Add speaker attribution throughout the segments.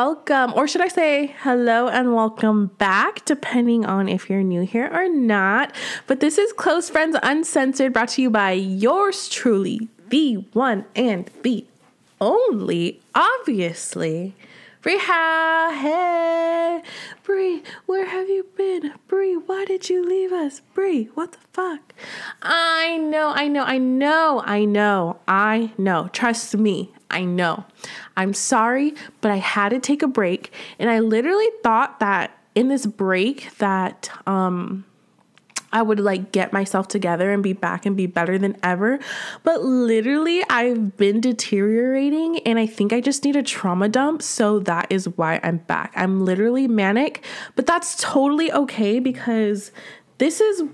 Speaker 1: welcome, or should I say hello and welcome back, depending on if you're new here or not. But this is Close Friends Uncensored, brought to you by yours truly, the one and the only, obviously. Bree? Hey, Bree, where have you been? Bree, why did you leave us? Bree, what the fuck? I know, I know, I know, I know, I know. Trust me, I know. I'm sorry, but I had to take a break, and I literally thought that in this break that um I would like get myself together and be back and be better than ever. But literally, I've been deteriorating and I think I just need a trauma dump. So that is why I'm back. I'm literally manic, but that's totally okay because this is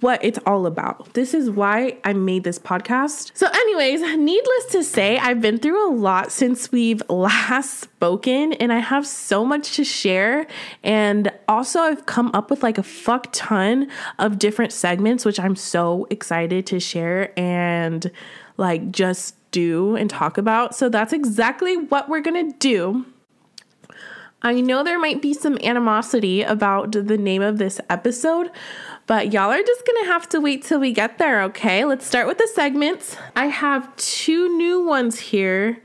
Speaker 1: what it's all about. This is why I made this podcast. So, anyways, needless to say, I've been through a lot since we've last spoken, and I have so much to share. And also, I've come up with like a fuck ton of different segments, which I'm so excited to share and like just do and talk about. So, that's exactly what we're gonna do. I know there might be some animosity about the name of this episode, but y'all are just gonna have to wait till we get there, okay? Let's start with the segments. I have two new ones here.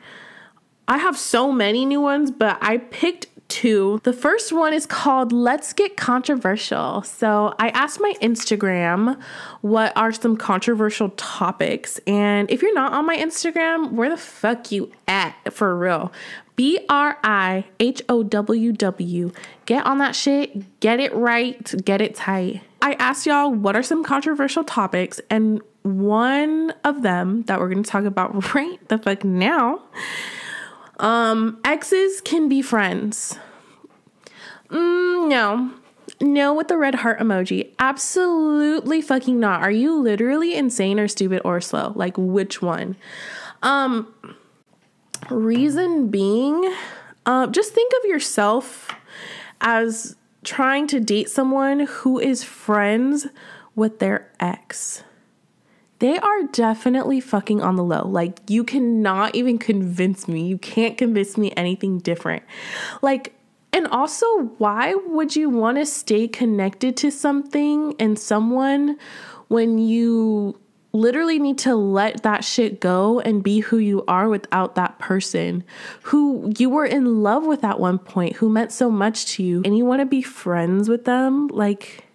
Speaker 1: I have so many new ones, but I picked two. The first one is called Let's Get Controversial. So I asked my Instagram what are some controversial topics. And if you're not on my Instagram, where the fuck you at for real? B R I H O W W. Get on that shit, get it right, get it tight. I asked y'all what are some controversial topics, and one of them that we're gonna talk about right the fuck now. Um, exes can be friends. Mm, no. No, with the red heart emoji. Absolutely fucking not. Are you literally insane or stupid or slow? Like, which one? Um, reason being, uh, just think of yourself as trying to date someone who is friends with their ex. They are definitely fucking on the low. Like, you cannot even convince me. You can't convince me anything different. Like, and also, why would you want to stay connected to something and someone when you literally need to let that shit go and be who you are without that person who you were in love with at one point, who meant so much to you, and you want to be friends with them. Like,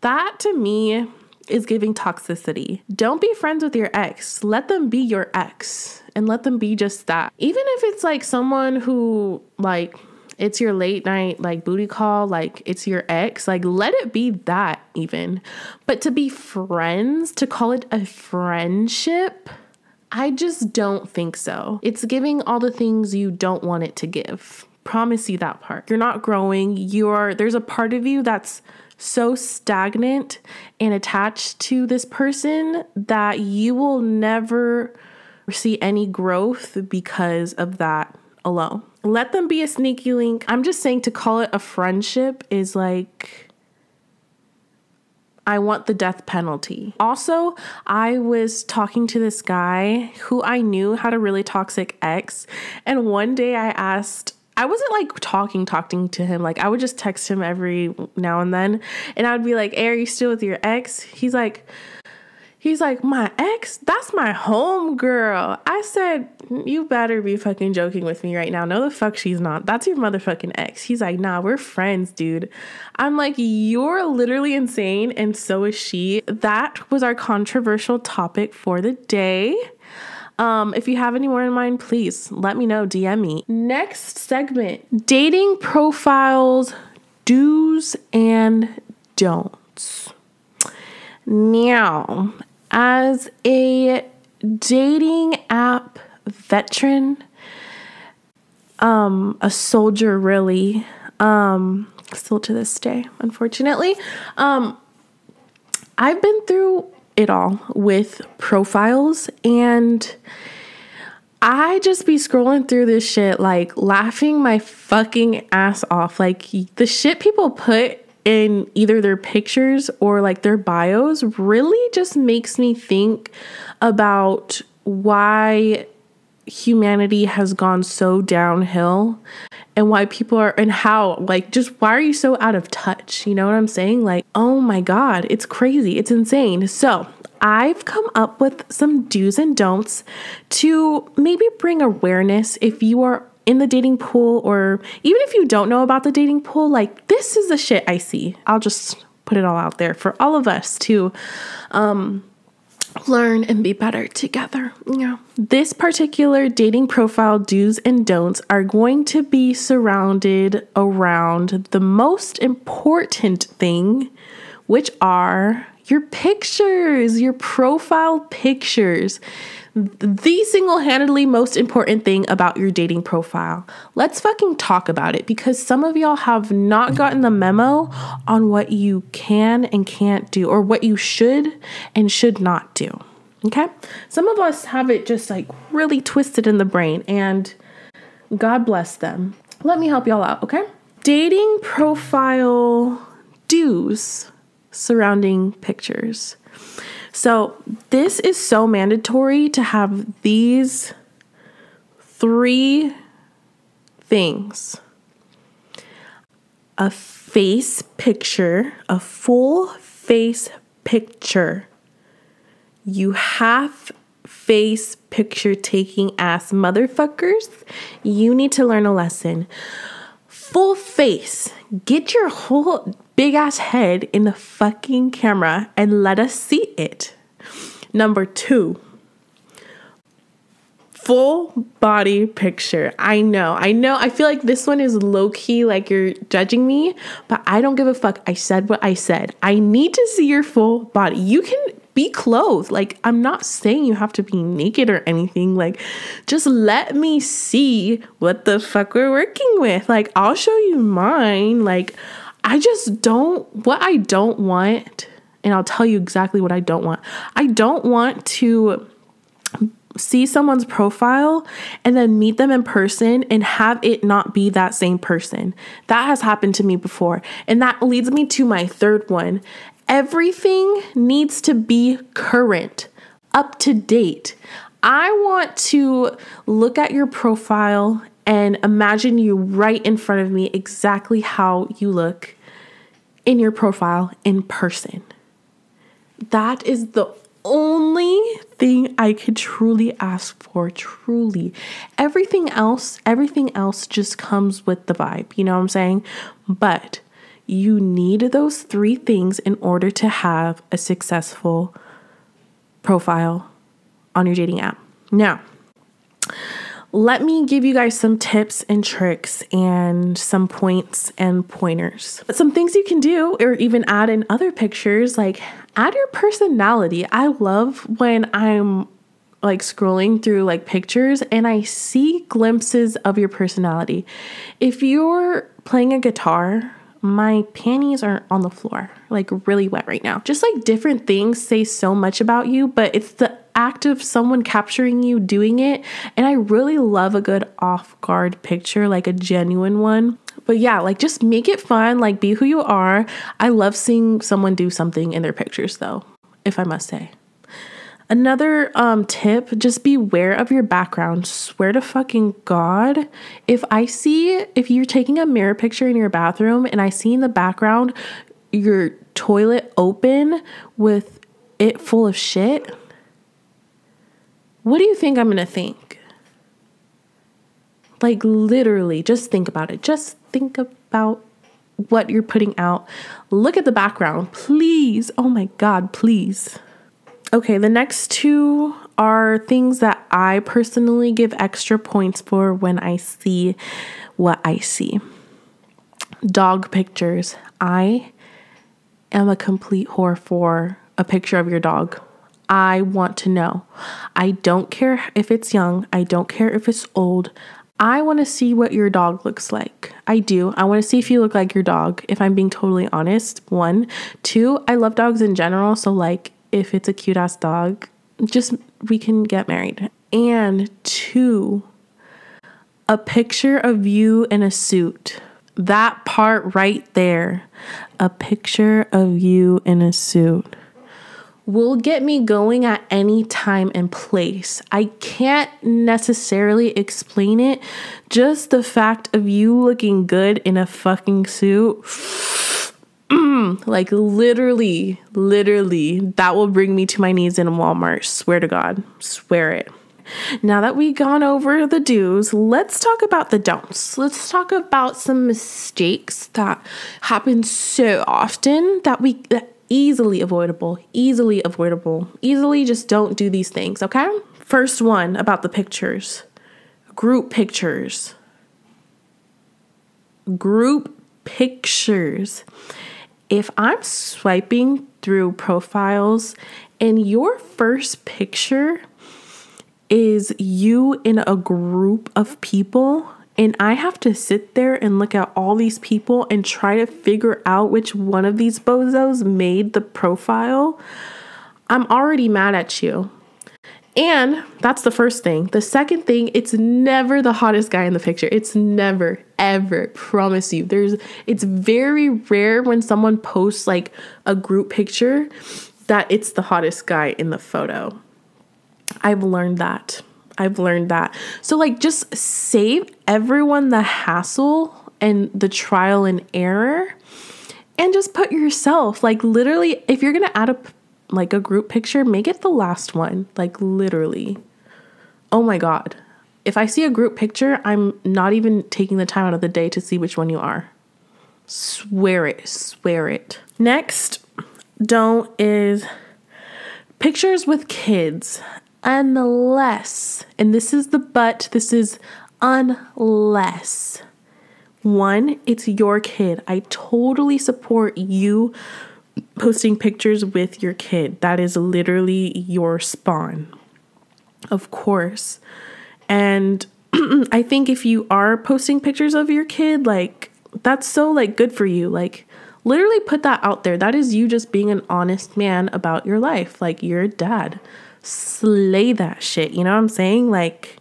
Speaker 1: that to me is giving toxicity. Don't be friends with your ex. Let them be your ex and let them be just that. Even if it's like someone who, like, it's your late night like booty call, like it's your ex, like let it be that even. But to be friends, to call it a friendship, I just don't think so. It's giving all the things you don't want it to give. Promise you that part. You're not growing. You're there's a part of you that's so stagnant and attached to this person that you will never see any growth because of that alone. Let them be a sneaky link. I'm just saying to call it a friendship is like I want the death penalty. Also, I was talking to this guy who I knew had a really toxic ex, and one day I asked I wasn't like talking, talking to him. Like I would just text him every now and then, and I would be like, "Hey, are you still with your ex?" He's like, He's like, My ex? That's my home girl. I said, You better be fucking joking with me right now. No, the fuck she's not. That's your motherfucking ex. He's like, Nah, we're friends, dude. I'm like, You're literally insane, and so is she. That was our controversial topic for the day. Um, if you have any more in mind, please let me know. DM me. Next segment dating profiles, do's and don'ts. Now, as a dating app veteran, um, a soldier really, um, still to this day, unfortunately, um, I've been through it all with profiles and I just be scrolling through this shit like laughing my fucking ass off. Like the shit people put in either their pictures or like their bios really just makes me think about why humanity has gone so downhill and why people are and how like just why are you so out of touch? You know what i'm saying? Like oh my god it's crazy. It's insane. So I've come up with some do's and don'ts to maybe bring awareness. If you are in the dating pool or even if you don't know about the dating pool, like this is the shit I see. I'll just put it all out there for all of us to um, learn and be better together. Yeah. This particular dating profile do's and don'ts are going to be surrounded around the most important thing, which are your pictures, your profile pictures. The single handedly most important thing about your dating profile. Let's fucking talk about it because some of y'all have not gotten the memo on what you can and can't do or what you should and should not do. Okay? Some of us have it just like really twisted in the brain, and God bless them. Let me help y'all out, okay? Dating profile do's surrounding pictures. So, this is so mandatory to have these three things a face picture, a full face picture. You have face picture taking ass motherfuckers. You need to learn a lesson. Full face. Get your whole big ass head in the fucking camera and let us see it. Number two, full body picture. I know, I know. I feel like this one is low key, like you're judging me, but I don't give a fuck. I said what I said. I need to see your full body. You can be clothed. Like, I'm not saying you have to be naked or anything. Like, just let me see what the fuck we're working with. Like, I'll show you mine. Like, I just don't, what I don't want, and I'll tell you exactly what I don't want. I don't want to see someone's profile and then meet them in person and have it not be that same person. That has happened to me before. And that leads me to my third one. Everything needs to be current, up to date. I want to look at your profile and imagine you right in front of me exactly how you look in your profile in person. That is the only thing I could truly ask for, truly. Everything else, everything else just comes with the vibe, you know what I'm saying? But you need those three things in order to have a successful profile on your dating app. Now, let me give you guys some tips and tricks and some points and pointers. Some things you can do or even add in other pictures, like add your personality. I love when I'm like scrolling through like pictures and I see glimpses of your personality. If you're playing a guitar, my panties are on the floor, like really wet right now. Just like different things say so much about you, but it's the act of someone capturing you doing it. And I really love a good off guard picture, like a genuine one. But yeah, like just make it fun, like be who you are. I love seeing someone do something in their pictures though, if I must say. Another um, tip just beware of your background. Swear to fucking God. If I see, if you're taking a mirror picture in your bathroom and I see in the background your toilet open with it full of shit, what do you think I'm gonna think? Like, literally, just think about it. Just think about what you're putting out. Look at the background, please. Oh my God, please. Okay, the next two are things that I personally give extra points for when I see what I see. Dog pictures. I am a complete whore for a picture of your dog. I want to know. I don't care if it's young, I don't care if it's old. I want to see what your dog looks like. I do. I want to see if you look like your dog, if I'm being totally honest. One. Two, I love dogs in general. So, like, if it's a cute ass dog, just we can get married. And two, a picture of you in a suit. That part right there. A picture of you in a suit will get me going at any time and place. I can't necessarily explain it. Just the fact of you looking good in a fucking suit. like literally, literally, that will bring me to my knees in Walmart. Swear to God. Swear it. Now that we've gone over the do's, let's talk about the don'ts. Let's talk about some mistakes that happen so often that we that easily avoidable, easily avoidable. Easily just don't do these things, okay? First one about the pictures. Group pictures. Group pictures. If I'm swiping through profiles and your first picture is you in a group of people and I have to sit there and look at all these people and try to figure out which one of these bozos made the profile, I'm already mad at you. And that's the first thing. The second thing, it's never the hottest guy in the picture. It's never, ever, promise you. There's it's very rare when someone posts like a group picture that it's the hottest guy in the photo. I've learned that. I've learned that. So, like, just save everyone the hassle and the trial and error and just put yourself, like, literally, if you're gonna add a like a group picture, make it the last one. Like, literally. Oh my God. If I see a group picture, I'm not even taking the time out of the day to see which one you are. Swear it, swear it. Next, don't is pictures with kids unless, and this is the but, this is unless. One, it's your kid. I totally support you posting pictures with your kid. That is literally your spawn. Of course. And I think if you are posting pictures of your kid, like that's so like good for you. Like literally put that out there. That is you just being an honest man about your life. Like you're a dad slay that shit. You know what I'm saying? Like,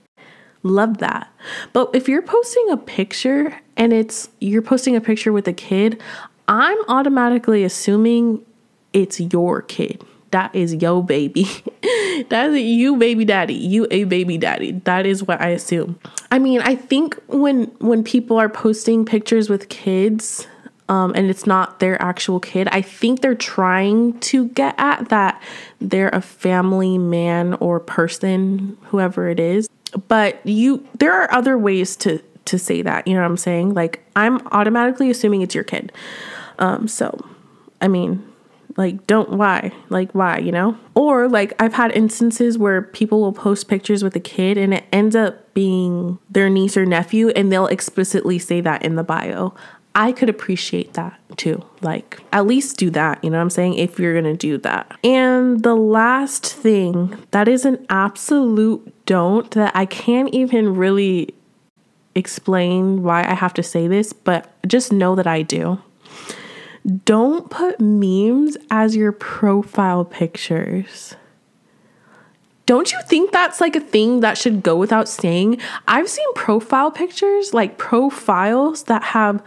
Speaker 1: love that. But if you're posting a picture and it's you're posting a picture with a kid, I'm automatically assuming it's your kid. That is yo baby. that is you baby daddy. You a baby daddy. That is what I assume. I mean, I think when when people are posting pictures with kids, um, and it's not their actual kid, I think they're trying to get at that they're a family man or person, whoever it is. But you, there are other ways to to say that. You know what I'm saying? Like I'm automatically assuming it's your kid. Um, so, I mean, like don't why like why you know or like i've had instances where people will post pictures with a kid and it ends up being their niece or nephew and they'll explicitly say that in the bio I could appreciate that too. Like, at least do that, you know what I'm saying? If you're gonna do that. And the last thing that is an absolute don't that I can't even really explain why I have to say this, but just know that I do. Don't put memes as your profile pictures. Don't you think that's like a thing that should go without saying? I've seen profile pictures, like profiles that have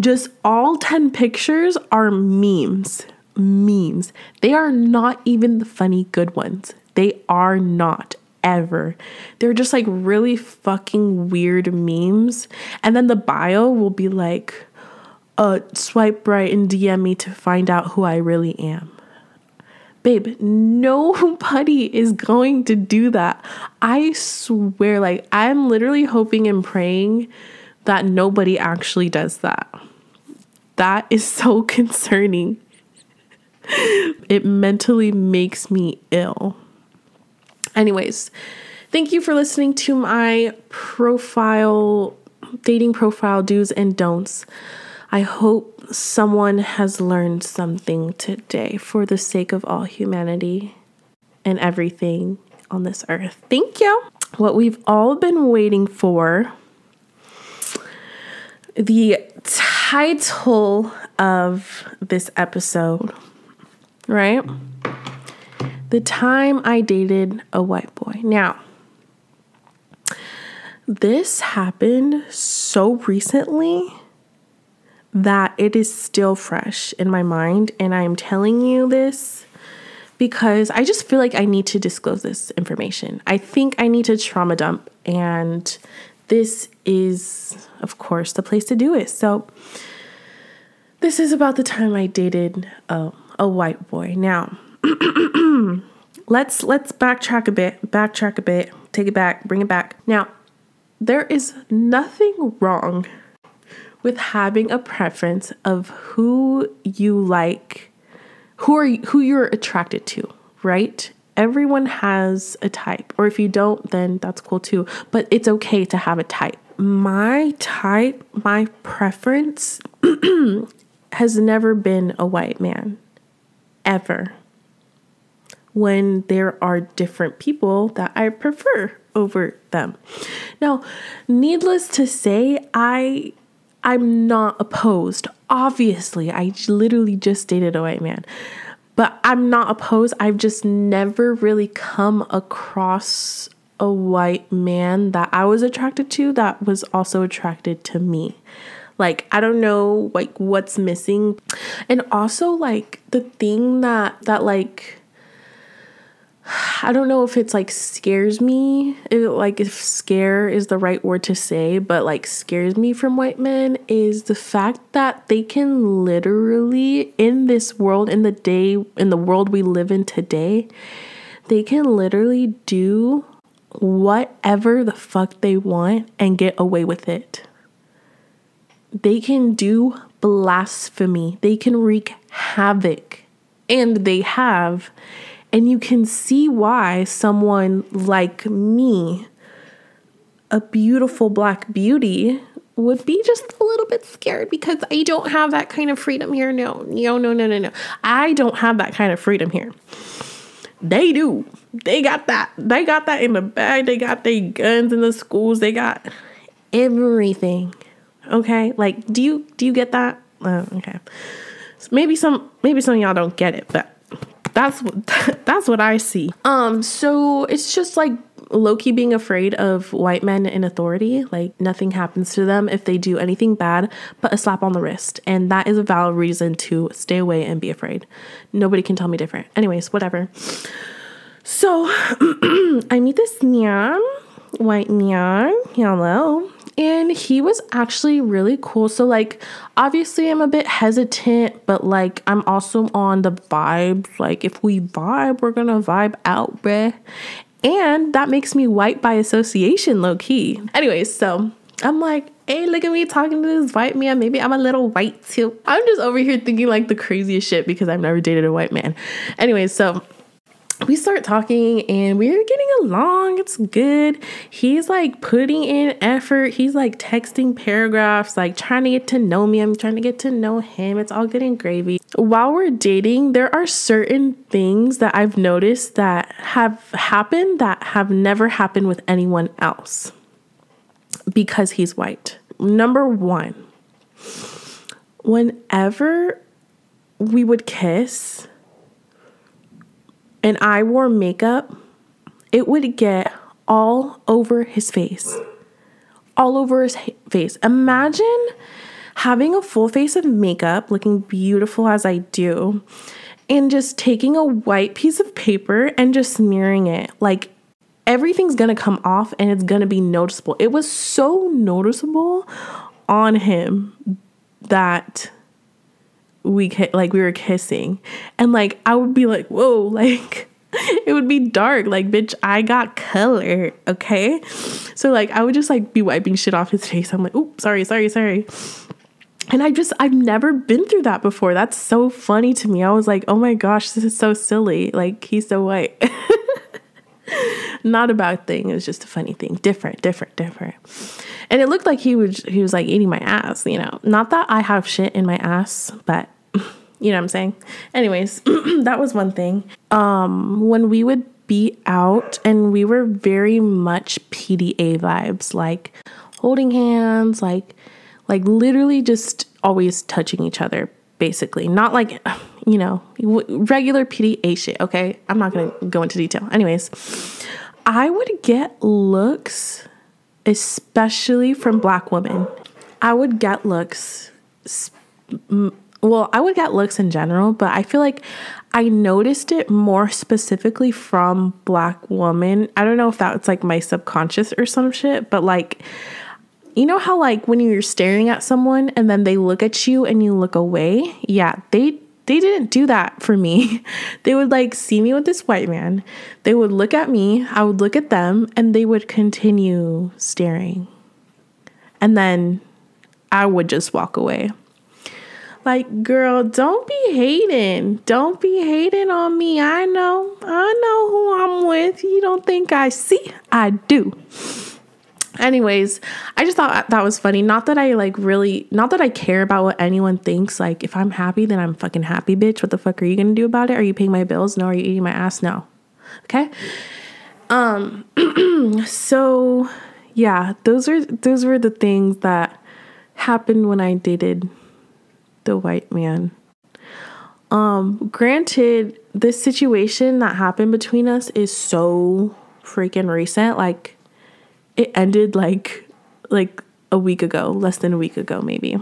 Speaker 1: just all 10 pictures are memes. Memes. They are not even the funny good ones. They are not ever. They're just like really fucking weird memes. And then the bio will be like, uh, swipe right and DM me to find out who I really am. Babe, nobody is going to do that. I swear, like, I'm literally hoping and praying that nobody actually does that. That is so concerning. it mentally makes me ill. Anyways, thank you for listening to my profile, dating profile do's and don'ts. I hope someone has learned something today for the sake of all humanity and everything on this earth. Thank you. What we've all been waiting for the title of this episode, right? The time I dated a white boy. Now, this happened so recently that it is still fresh in my mind, and I'm telling you this because I just feel like I need to disclose this information. I think I need to trauma dump, and this is, of course, the place to do it. So, this is about the time I dated a, a white boy. Now, let's let's backtrack a bit, backtrack a bit, take it back, bring it back. Now, there is nothing wrong with having a preference of who you like, who are who you're attracted to, right? Everyone has a type, or if you don't, then that's cool too. But it's okay to have a type. My type, my preference has never been a white man, ever. When there are different people that I prefer over them. Now, needless to say, I I'm not opposed. Obviously, I literally just dated a white man. But I'm not opposed. I've just never really come across a white man that I was attracted to that was also attracted to me. Like I don't know like what's missing. And also like the thing that that like I don't know if it's like scares me, like if scare is the right word to say, but like scares me from white men is the fact that they can literally in this world in the day in the world we live in today, they can literally do whatever the fuck they want and get away with it. They can do blasphemy. They can wreak havoc and they have and you can see why someone like me, a beautiful black beauty, would be just a little bit scared because I don't have that kind of freedom here. No, no, no, no, no, no. I don't have that kind of freedom here. They do. They got that. They got that in the bag. They got their guns in the schools. They got everything. Okay? Like, do you do you get that? Uh, okay. So maybe some maybe some y'all don't get it, but that's that's what I see. Um, so it's just like low key being afraid of white men in authority. Like nothing happens to them if they do anything bad, but a slap on the wrist, and that is a valid reason to stay away and be afraid. Nobody can tell me different. Anyways, whatever. So I meet this man, white man. Hello and he was actually really cool. So, like, obviously, I'm a bit hesitant, but like, I'm also on the vibes. Like, if we vibe, we're gonna vibe out, bruh. And that makes me white by association, low key. Anyways, so I'm like, hey, look at me talking to this white man. Maybe I'm a little white too. I'm just over here thinking like the craziest shit because I've never dated a white man. Anyways, so we start talking and we're getting along. It's good. He's like putting in effort. He's like texting paragraphs, like trying to get to know me. I'm trying to get to know him. It's all good and gravy. While we're dating, there are certain things that I've noticed that have happened that have never happened with anyone else because he's white. Number one, whenever we would kiss, and I wore makeup, it would get all over his face. All over his face. Imagine having a full face of makeup, looking beautiful as I do, and just taking a white piece of paper and just smearing it. Like everything's gonna come off and it's gonna be noticeable. It was so noticeable on him that we like we were kissing. And like i would be like whoa like it would be dark. Like bitch i got color okay? So like i would just like be wiping shit off his face. I'm like oh sorry sorry sorry. And i just i've never been through that before. That's so funny to me. I was like oh my gosh this is so silly. Like he's so white not a bad thing it was just a funny thing different different different and it looked like he was he was like eating my ass, you know. Not that I have shit in my ass, but you know what I'm saying? Anyways, that was one thing. Um when we would be out and we were very much PDA vibes, like holding hands, like like literally just always touching each other basically. Not like you know, regular PDA shit, okay? I'm not to go into detail. Anyways, I would get looks especially from black women. I would get looks well, I would get looks in general, but I feel like I noticed it more specifically from black women. I don't know if that's like my subconscious or some shit, but like you know how like when you're staring at someone and then they look at you and you look away? Yeah, they they didn't do that for me. They would like see me with this white man. They would look at me, I would look at them, and they would continue staring. And then I would just walk away. Like, girl, don't be hating. Don't be hating on me. I know. I know who I'm with. You don't think I see? I do. Anyways, I just thought that was funny. Not that I like really, not that I care about what anyone thinks. Like, if I'm happy, then I'm fucking happy, bitch. What the fuck are you gonna do about it? Are you paying my bills? No. Are you eating my ass? No. Okay. Um. so, yeah, those are those were the things that happened when I dated the white man. Um, granted, this situation that happened between us is so freaking recent. Like, it ended like like a week ago, less than a week ago, maybe.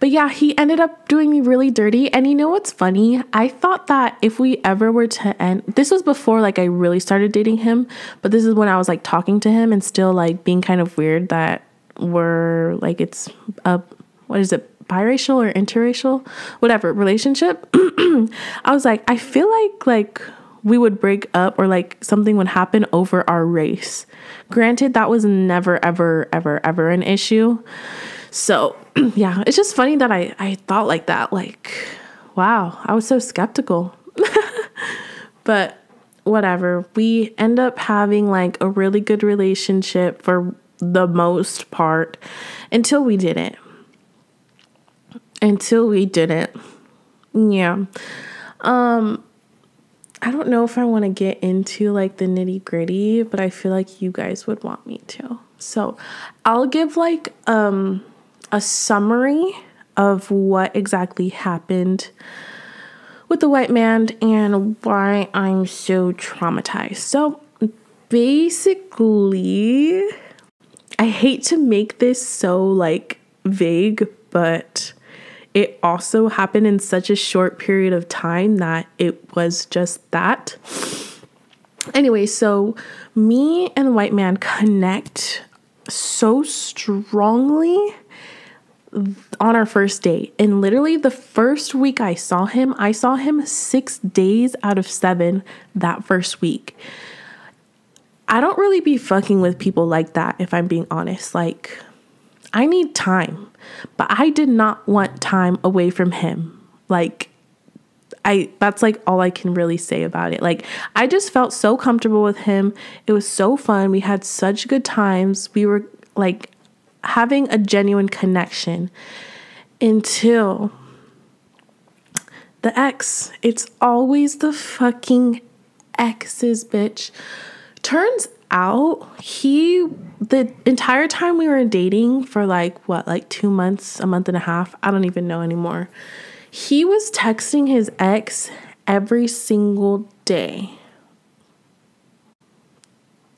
Speaker 1: But yeah, he ended up doing me really dirty. And you know what's funny? I thought that if we ever were to end, this was before like I really started dating him, but this is when I was like talking to him and still like being kind of weird that we're like it's a what is it biracial or interracial whatever relationship i was like i feel like like we would break up or like something would happen over our race granted that was never ever ever ever an issue so yeah it's just funny that i i thought like that like wow i was so skeptical but whatever we end up having like a really good relationship for the most part until we didn't. Until we didn't. Yeah. Um I don't know if I want to get into like the nitty gritty, but I feel like you guys would want me to. So I'll give like um a summary of what exactly happened with the white man and why I'm so traumatized. So basically, I hate to make this so like vague, but it also happened in such a short period of time that it was just that. Anyway, so me and the white man connect so strongly on our first date. And literally, the first week I saw him, I saw him six days out of seven that first week. I don't really be fucking with people like that, if I'm being honest. Like, I need time, but I did not want time away from him. Like, I that's like all I can really say about it. Like I just felt so comfortable with him. It was so fun. We had such good times. We were like having a genuine connection until the ex. It's always the fucking exes, bitch. Turns out he the entire time we were dating for like what like 2 months, a month and a half, I don't even know anymore. He was texting his ex every single day.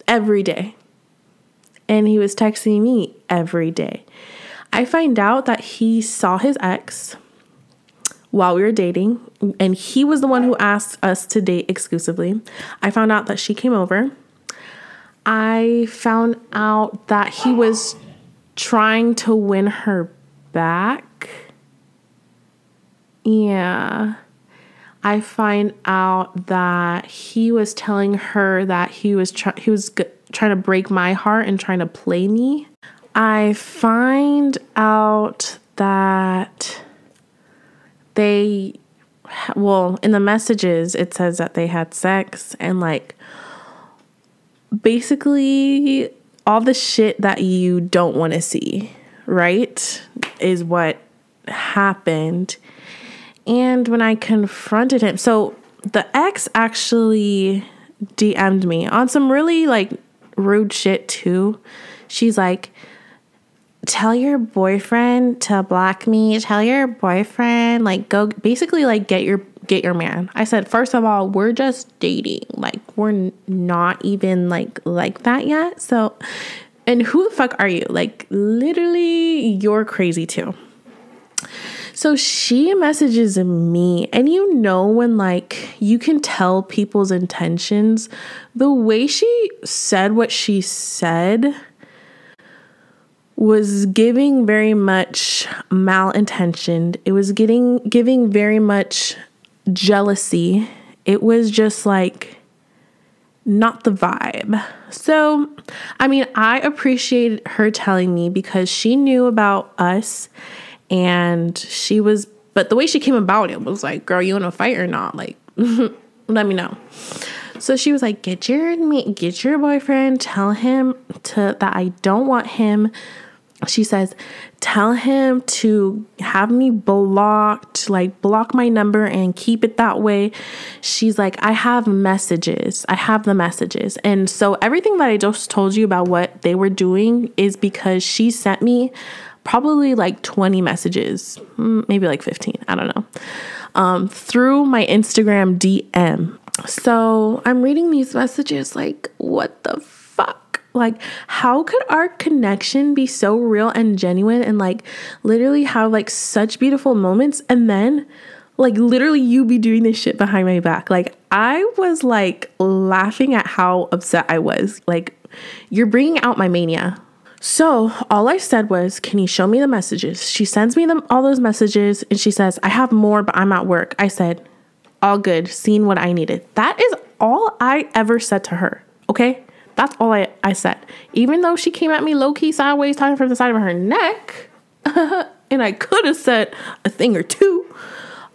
Speaker 1: Every day. And he was texting me every day. I find out that he saw his ex while we were dating, and he was the one who asked us to date exclusively. I found out that she came over I found out that he was trying to win her back. Yeah. I find out that he was telling her that he was try- he was g- trying to break my heart and trying to play me. I find out that they well, in the messages it says that they had sex and like basically all the shit that you don't want to see, right? Is what happened. And when I confronted him, so the ex actually DM'd me on some really like rude shit too. She's like, tell your boyfriend to block me. Tell your boyfriend, like, go basically like get your get your man. I said, first of all, we're just dating. Like, we're not even like like that yet. So, and who the fuck are you? Like, literally, you're crazy too. So she messages me, and you know, when like you can tell people's intentions, the way she said what she said was giving very much malintentioned. It was getting giving very much jealousy. It was just like not the vibe. So, I mean, I appreciated her telling me because she knew about us and she was, but the way she came about it was like, girl, you want to fight or not? Like, let me know. So she was like, get your get your boyfriend, tell him to that I don't want him she says, tell him to have me blocked, like block my number and keep it that way. She's like, I have messages. I have the messages. And so everything that I just told you about what they were doing is because she sent me probably like 20 messages, mm, maybe like 15, I don't know, um, through my Instagram DM. So I'm reading these messages like, what the like, how could our connection be so real and genuine and like literally have like such beautiful moments and then like literally you be doing this shit behind my back? Like, I was like laughing at how upset I was. Like, you're bringing out my mania. So all I said was, Can you show me the messages? She sends me them all those messages and she says, I have more, but I'm at work. I said, All good, seeing what I needed. That is all I ever said to her. Okay. That's all I, I said. Even though she came at me low key sideways, talking from the side of her neck, and I could have said a thing or two,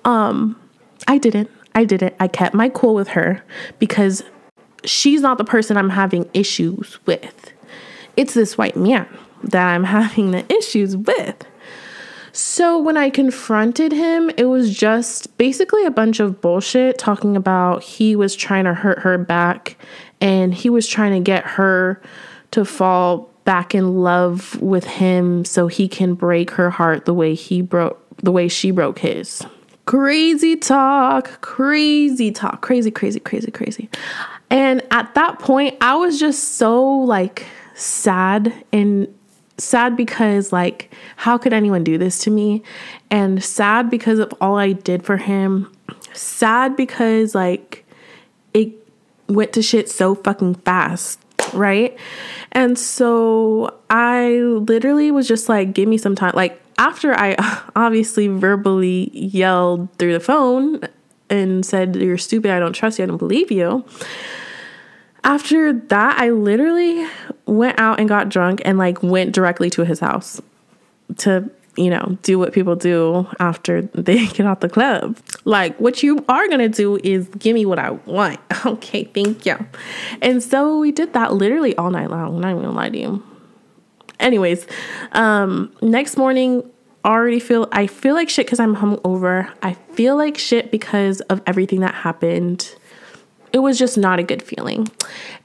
Speaker 1: um, I didn't. I didn't. I kept my cool with her because she's not the person I'm having issues with. It's this white man that I'm having the issues with. So when I confronted him, it was just basically a bunch of bullshit talking about he was trying to hurt her back and he was trying to get her to fall back in love with him so he can break her heart the way he broke the way she broke his. Crazy talk, crazy talk, crazy, crazy, crazy, crazy. And at that point, I was just so like sad and sad because like how could anyone do this to me? And sad because of all I did for him. Sad because like it went to shit so fucking fast, right? And so I literally was just like, give me some time. Like, after I obviously verbally yelled through the phone and said, You're stupid, I don't trust you, I don't believe you. After that, I literally went out and got drunk and like went directly to his house to you know, do what people do after they get out the club. Like, what you are gonna do is give me what I want. Okay, thank you. And so we did that literally all night long. I'm not even gonna lie to you. Anyways, um, next morning, already feel I feel like shit because I'm hungover. I feel like shit because of everything that happened. It was just not a good feeling.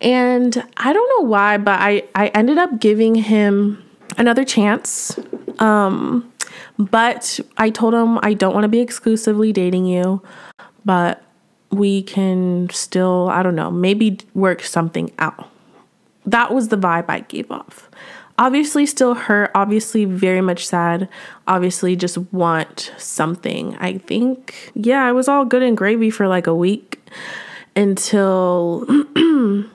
Speaker 1: And I don't know why, but I, I ended up giving him another chance. Um, but I told him I don't want to be exclusively dating you, but we can still, I don't know, maybe work something out. That was the vibe I gave off. Obviously, still hurt, obviously, very much sad, obviously, just want something. I think, yeah, I was all good and gravy for like a week until,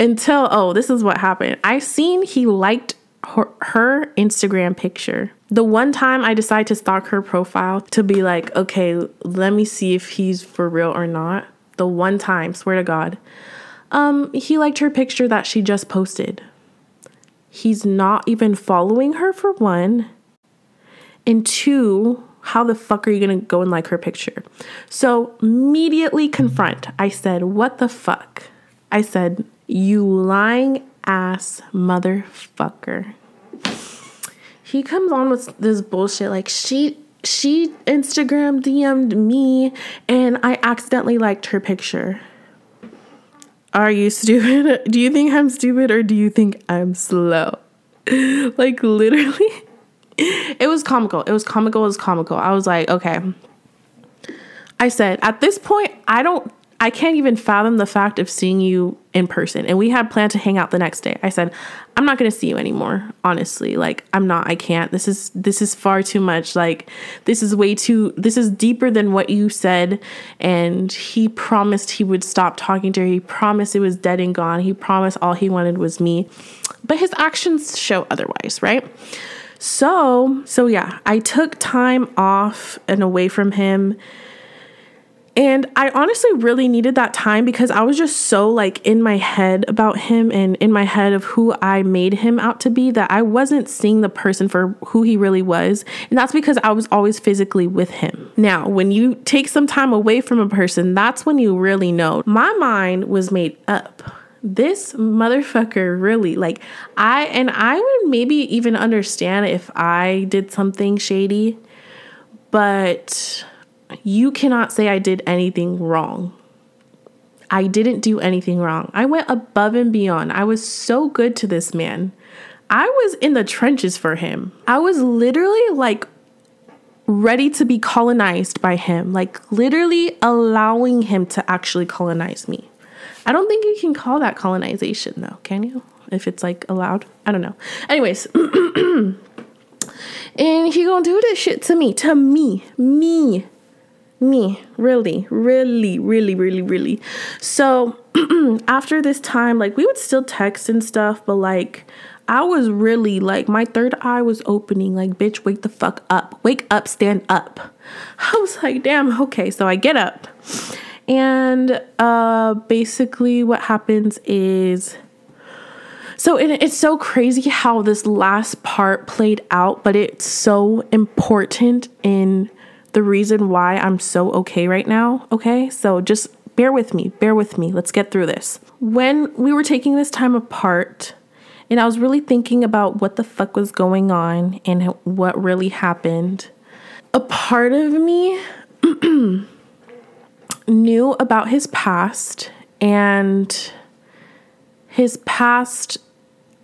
Speaker 1: until, oh, this is what happened. I seen he liked her, her Instagram picture. The one time I decided to stalk her profile to be like, okay, let me see if he's for real or not. The one time, swear to God, um, he liked her picture that she just posted. He's not even following her for one. And two, how the fuck are you gonna go and like her picture? So immediately confront. I said, What the fuck? I said, You lying ass motherfucker. He comes on with this bullshit like she she Instagram DM'd me and I accidentally liked her picture. Are you stupid? Do you think I'm stupid or do you think I'm slow? like literally it was comical. It was comical, it was comical. I was like, okay. I said, at this point, I don't I can't even fathom the fact of seeing you in person. And we had planned to hang out the next day. I said, I'm not going to see you anymore, honestly. Like I'm not. I can't. This is this is far too much. Like this is way too this is deeper than what you said and he promised he would stop talking to her. He promised it was dead and gone. He promised all he wanted was me. But his actions show otherwise, right? So, so yeah, I took time off and away from him and I honestly really needed that time because I was just so like in my head about him and in my head of who I made him out to be that I wasn't seeing the person for who he really was. And that's because I was always physically with him. Now, when you take some time away from a person, that's when you really know. My mind was made up this motherfucker really like I and I would maybe even understand if I did something shady, but you cannot say I did anything wrong. I didn't do anything wrong. I went above and beyond. I was so good to this man. I was in the trenches for him. I was literally like ready to be colonized by him, like literally allowing him to actually colonize me. I don't think you can call that colonization though, can you? If it's like allowed. I don't know. Anyways, and he gonna do this shit to me, to me, me me really really really really really. So after this time like we would still text and stuff but like i was really like my third eye was opening like bitch wake the fuck up. Wake up stand up. I was like damn okay so i get up. And uh basically what happens is so it, it's so crazy how this last part played out but it's so important in the reason why I'm so okay right now. Okay. So just bear with me. Bear with me. Let's get through this. When we were taking this time apart, and I was really thinking about what the fuck was going on and what really happened, a part of me knew about his past and his past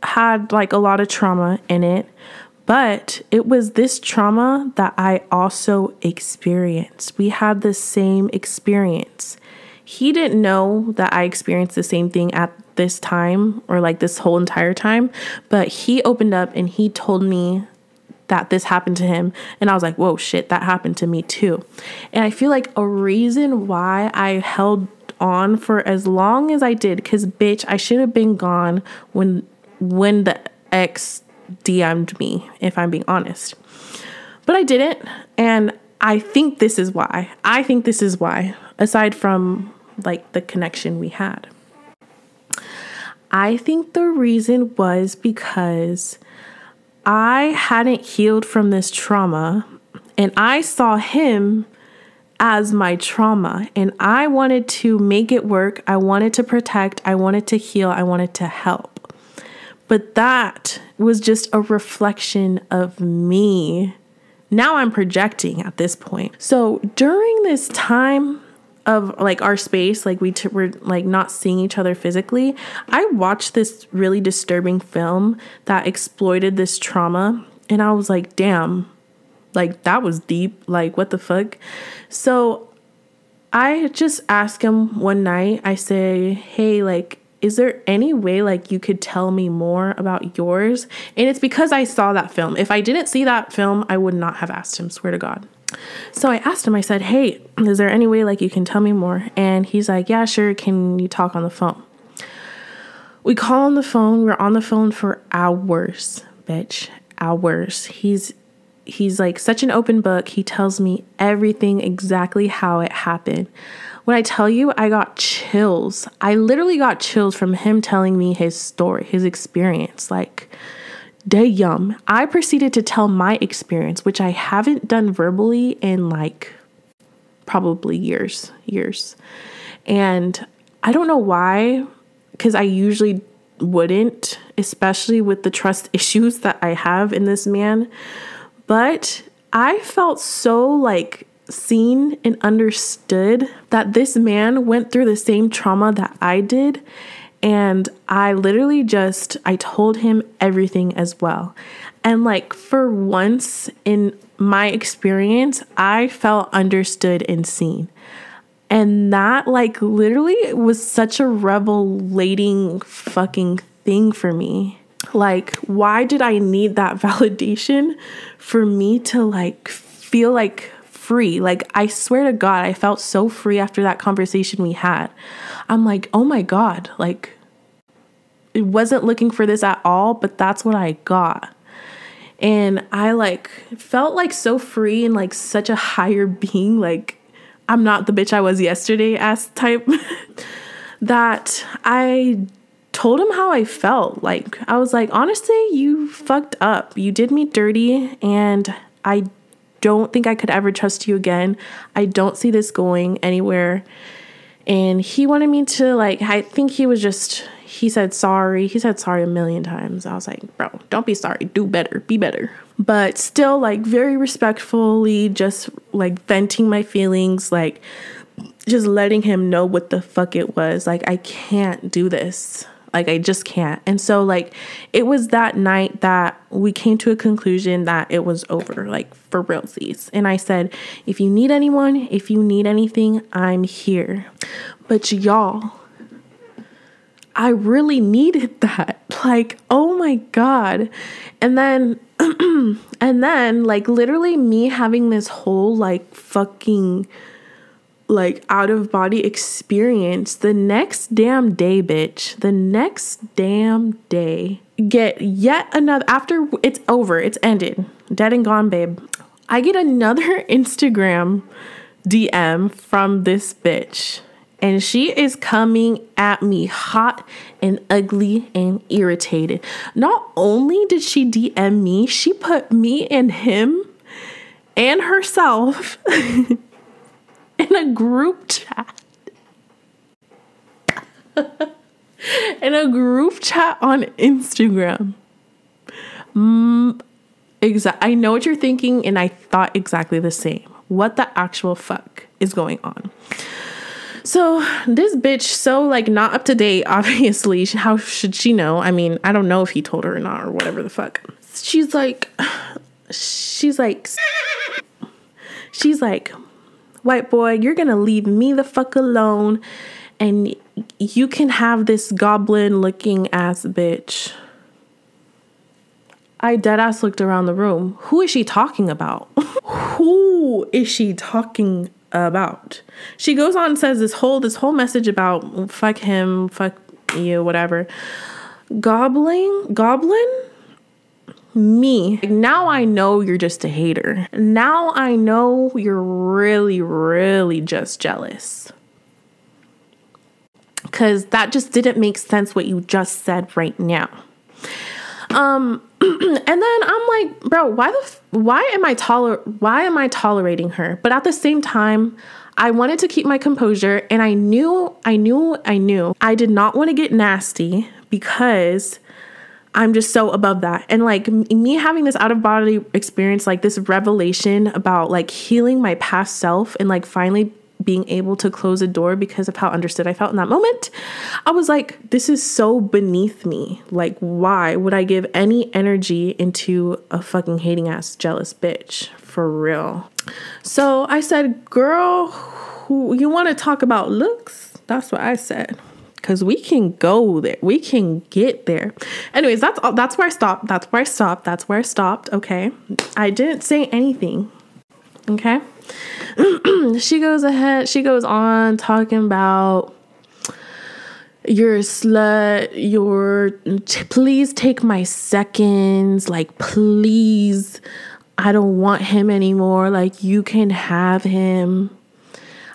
Speaker 1: had like a lot of trauma in it but it was this trauma that I also experienced. We had the same experience. He didn't know that I experienced the same thing at this time or like this whole entire time, but he opened up and he told me that this happened to him. And I was like, whoa, shit, that happened to me too. And I feel like a reason why I held on for as long as I did, because bitch, I should have been gone when when the ex DM'd me, if I'm being honest. But I didn't. And I think this is why. I think this is why, aside from like the connection we had. I think the reason was because I hadn't healed from this trauma and I saw him as my trauma and I wanted to make it work. I wanted to protect, I wanted to heal, I wanted to help. But that was just a reflection of me. Now I'm projecting at this point. So during this time of like our space, like we t- were like not seeing each other physically, I watched this really disturbing film that exploited this trauma. And I was like, damn, like that was deep. Like, what the fuck? So I just asked him one night, I say, hey, like, is there any way like you could tell me more about yours? And it's because I saw that film. If I didn't see that film, I would not have asked him, swear to God. So I asked him, I said, Hey, is there any way like you can tell me more? And he's like, Yeah, sure. Can you talk on the phone? We call on the phone. We're on the phone for hours, bitch. Hours. He's he's like such an open book. He tells me everything exactly how it happened. When I tell you, I got chills. I literally got chills from him telling me his story, his experience. Like, damn. I proceeded to tell my experience, which I haven't done verbally in like probably years, years. And I don't know why, because I usually wouldn't, especially with the trust issues that I have in this man. But I felt so like seen and understood that this man went through the same trauma that I did and I literally just I told him everything as well. And like for once in my experience, I felt understood and seen. And that, like, literally was such a revelating fucking thing for me. Like, why did I need that validation for me to, like, feel like free? Like, I swear to God, I felt so free after that conversation we had. I'm like, oh my God, like, it wasn't looking for this at all, but that's what I got. And I like felt like so free and like such a higher being, like I'm not the bitch I was yesterday as type that I told him how I felt. Like I was like, honestly, you fucked up. You did me dirty and I don't think I could ever trust you again. I don't see this going anywhere. And he wanted me to like I think he was just he said sorry. He said sorry a million times. I was like, bro, don't be sorry. Do better. Be better. But still, like, very respectfully, just like venting my feelings, like, just letting him know what the fuck it was. Like, I can't do this. Like, I just can't. And so, like, it was that night that we came to a conclusion that it was over, like, for real, realsies. And I said, if you need anyone, if you need anything, I'm here. But y'all, I really needed that. Like, oh my God. And then, and then, like, literally me having this whole, like, fucking, like, out of body experience the next damn day, bitch. The next damn day. Get yet another, after it's over, it's ended, dead and gone, babe. I get another Instagram DM from this bitch and she is coming at me hot and ugly and irritated. Not only did she DM me, she put me and him and herself in a group chat. in a group chat on Instagram. Mm, exa- I know what you're thinking, and I thought exactly the same. What the actual fuck is going on? So this bitch, so like not up to date, obviously. How should she know? I mean, I don't know if he told her or not or whatever the fuck. She's like, she's like, she's like, white boy, you're gonna leave me the fuck alone and you can have this goblin looking ass bitch. I dead ass looked around the room. Who is she talking about? Who is she talking about. She goes on and says this whole this whole message about fuck him, fuck you, whatever. Goblin, goblin, me. Like Now I know you're just a hater. Now I know you're really, really just jealous. Cause that just didn't make sense what you just said right now. Um, and then I'm like, bro, why the why am I toler why am I tolerating her? But at the same time, I wanted to keep my composure and I knew I knew I knew I did not want to get nasty because I'm just so above that. And like me having this out of body experience, like this revelation about like healing my past self and like finally being able to close a door because of how understood I felt in that moment, I was like, this is so beneath me. Like, why would I give any energy into a fucking hating ass jealous bitch? For real. So I said, girl, who, you want to talk about looks? That's what I said. Cause we can go there, we can get there. Anyways, that's all. That's where I stopped. That's where I stopped. That's where I stopped. Okay, I didn't say anything. Okay. she goes ahead, she goes on talking about you're a slut, you're t- please take my seconds, like please. I don't want him anymore. Like you can have him.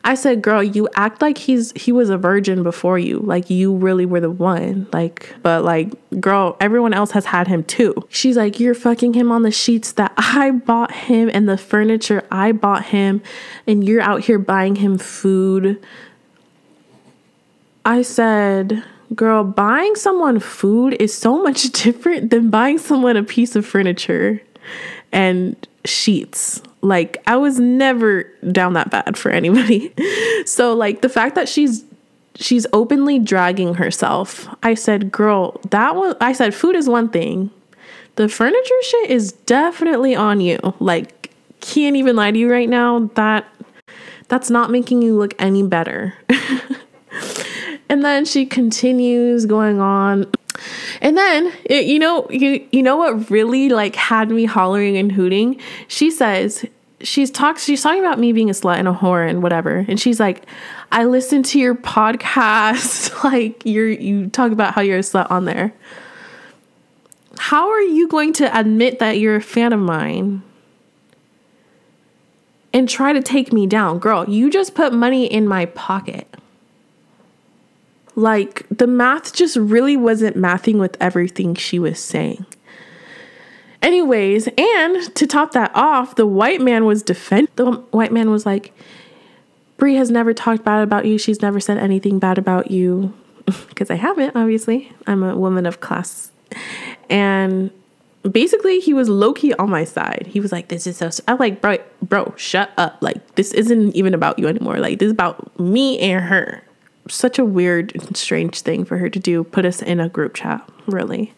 Speaker 1: I said, "Girl, you act like he's he was a virgin before you. Like you really were the one. Like, but like, girl, everyone else has had him too." She's like, "You're fucking him on the sheets that I bought him and the furniture I bought him, and you're out here buying him food." I said, "Girl, buying someone food is so much different than buying someone a piece of furniture and sheets." Like I was never down that bad for anybody. so like the fact that she's she's openly dragging herself. I said, "Girl, that one I said food is one thing. The furniture shit is definitely on you. Like can't even lie to you right now. That That's not making you look any better. and then she continues going on. And then, you know, you you know what really like had me hollering and hooting? She says she's talks she's talking about me being a slut and a whore and whatever. And she's like, "I listened to your podcast like you're you talk about how you're a slut on there." How are you going to admit that you're a fan of mine? and try to take me down. Girl, you just put money in my pocket. Like the math just really wasn't mathing with everything she was saying. Anyways, and to top that off, the white man was defend the white man was like, Brie has never talked bad about you. She's never said anything bad about you. Because I haven't, obviously. I'm a woman of class. And basically he was low key on my side. He was like, "This is so." I'm like, "Bro, bro, shut up! Like this isn't even about you anymore. Like this is about me and her." Such a weird, and strange thing for her to do. Put us in a group chat, really.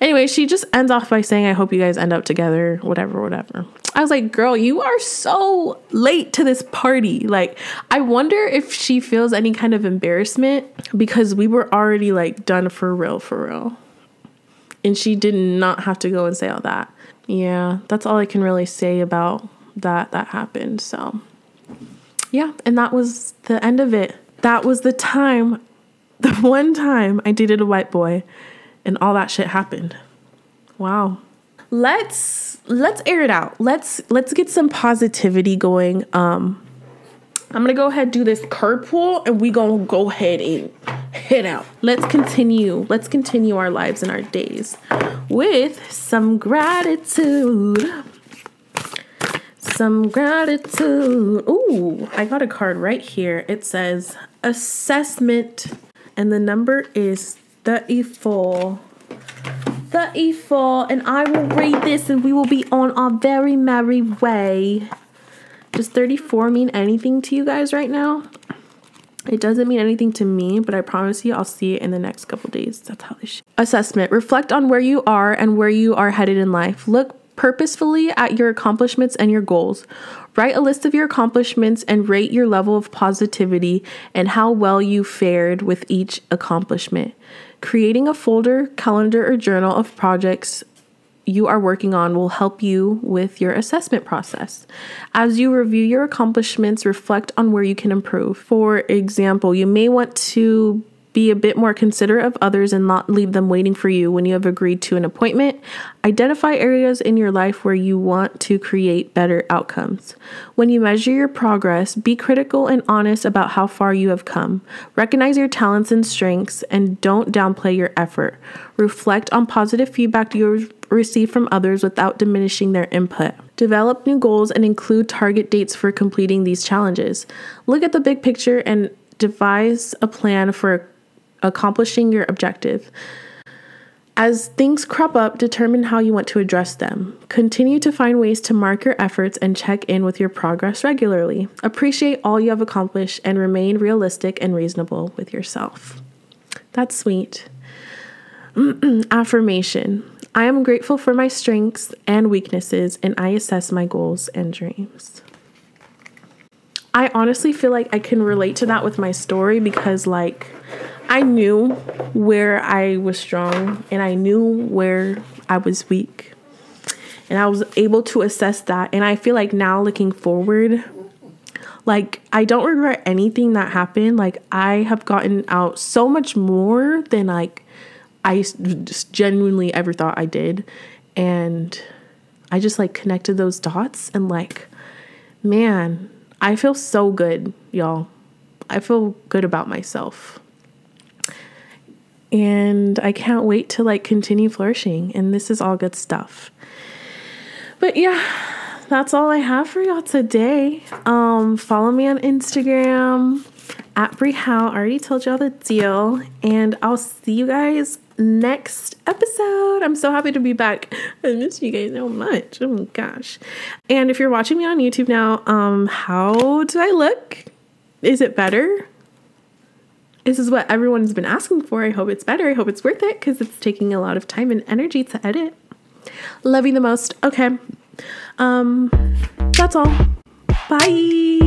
Speaker 1: Anyway, she just ends off by saying, "I hope you guys end up together." Whatever, whatever. I was like, "Girl, you are so late to this party." Like, I wonder if she feels any kind of embarrassment because we were already like done for real, for real and she did not have to go and say all that. Yeah, that's all I can really say about that that happened. So, yeah, and that was the end of it. That was the time, the one time I dated a white boy and all that shit happened. Wow. Let's let's air it out. Let's let's get some positivity going. Um I'm gonna go ahead do this carpool and we gonna go ahead and head out. Let's continue. Let's continue our lives and our days with some gratitude. Some gratitude. Ooh, I got a card right here. It says assessment, and the number is 34. 34, and I will read this and we will be on our very merry way. Does 34 mean anything to you guys right now? It doesn't mean anything to me, but I promise you I'll see it in the next couple days. That's how this shit. Assessment. Reflect on where you are and where you are headed in life. Look purposefully at your accomplishments and your goals. Write a list of your accomplishments and rate your level of positivity and how well you fared with each accomplishment. Creating a folder, calendar, or journal of projects you are working on will help you with your assessment process. As you review your accomplishments, reflect on where you can improve. For example, you may want to be a bit more considerate of others and not leave them waiting for you when you have agreed to an appointment. Identify areas in your life where you want to create better outcomes. When you measure your progress, be critical and honest about how far you have come. Recognize your talents and strengths and don't downplay your effort. Reflect on positive feedback you receive from others without diminishing their input. Develop new goals and include target dates for completing these challenges. Look at the big picture and devise a plan for accomplishing your objective. As things crop up, determine how you want to address them. Continue to find ways to mark your efforts and check in with your progress regularly. Appreciate all you have accomplished and remain realistic and reasonable with yourself. That's sweet. Affirmation I am grateful for my strengths and weaknesses, and I assess my goals and dreams. I honestly feel like I can relate to that with my story because, like, I knew where I was strong and I knew where I was weak. And I was able to assess that. And I feel like now looking forward, like, I don't regret anything that happened. Like, I have gotten out so much more than, like, I just genuinely ever thought I did. And I just like connected those dots and like, man, I feel so good, y'all. I feel good about myself. And I can't wait to like continue flourishing. And this is all good stuff. But yeah, that's all I have for y'all today. Um, follow me on Instagram at Brie Howe. I already told y'all the deal. And I'll see you guys next episode. I'm so happy to be back. I miss you guys so much. Oh my gosh. And if you're watching me on YouTube now, um, how do I look? Is it better? This is what everyone's been asking for. I hope it's better. I hope it's worth it because it's taking a lot of time and energy to edit. Love you the most. Okay. Um, that's all. Bye.